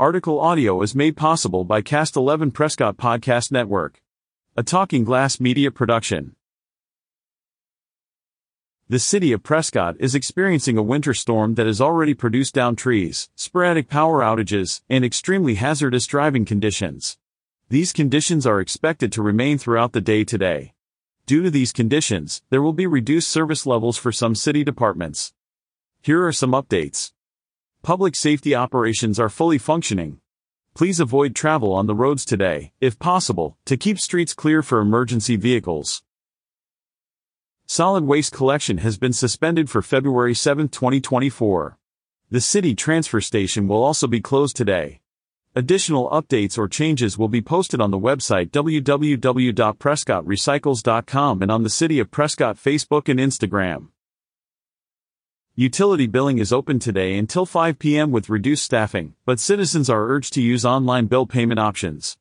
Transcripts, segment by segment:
Article audio is made possible by Cast 11 Prescott Podcast Network, a Talking Glass media production. The city of Prescott is experiencing a winter storm that has already produced down trees, sporadic power outages, and extremely hazardous driving conditions. These conditions are expected to remain throughout the day today. Due to these conditions, there will be reduced service levels for some city departments. Here are some updates. Public safety operations are fully functioning. Please avoid travel on the roads today, if possible, to keep streets clear for emergency vehicles. Solid waste collection has been suspended for February 7, 2024. The city transfer station will also be closed today. Additional updates or changes will be posted on the website www.prescottrecycles.com and on the City of Prescott Facebook and Instagram. Utility billing is open today until 5 p.m. with reduced staffing, but citizens are urged to use online bill payment options.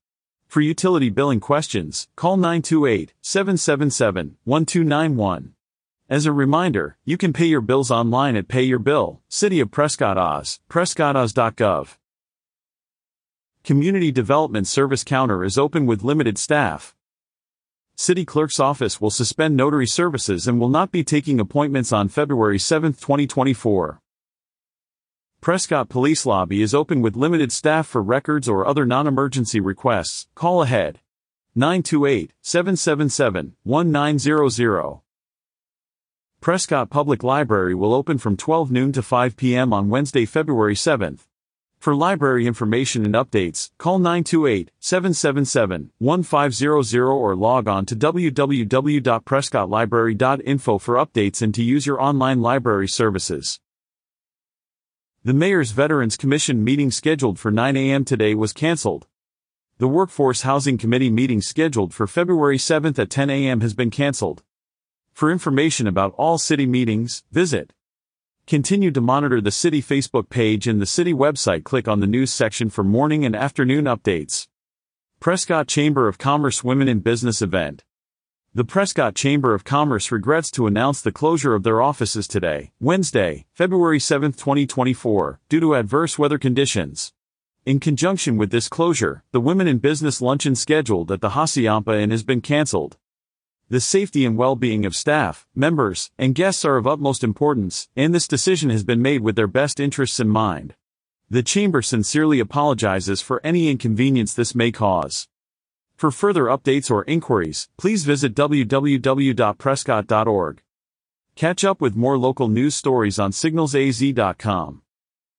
For utility billing questions, call 928-777-1291. As a reminder, you can pay your bills online at Pay Your Bill, City of Prescott Oz, prescottoz.gov. Community Development Service Counter is open with limited staff. City Clerk's Office will suspend notary services and will not be taking appointments on February 7, 2024. Prescott Police Lobby is open with limited staff for records or other non-emergency requests. Call ahead. 928-777-1900. Prescott Public Library will open from 12 noon to 5 p.m. on Wednesday, February 7th. For library information and updates, call 928-777-1500 or log on to www.prescottlibrary.info for updates and to use your online library services. The Mayor's Veterans Commission meeting scheduled for 9 a.m. today was canceled. The Workforce Housing Committee meeting scheduled for February 7th at 10 a.m. has been canceled. For information about all city meetings, visit. Continue to monitor the city Facebook page and the city website. Click on the news section for morning and afternoon updates. Prescott Chamber of Commerce Women in Business event. The Prescott Chamber of Commerce regrets to announce the closure of their offices today, Wednesday, February 7, 2024, due to adverse weather conditions. In conjunction with this closure, the Women in Business luncheon scheduled at the Hassayampa Inn has been canceled. The safety and well-being of staff, members, and guests are of utmost importance, and this decision has been made with their best interests in mind. The Chamber sincerely apologizes for any inconvenience this may cause. For further updates or inquiries, please visit www.prescott.org. Catch up with more local news stories on signalsaz.com.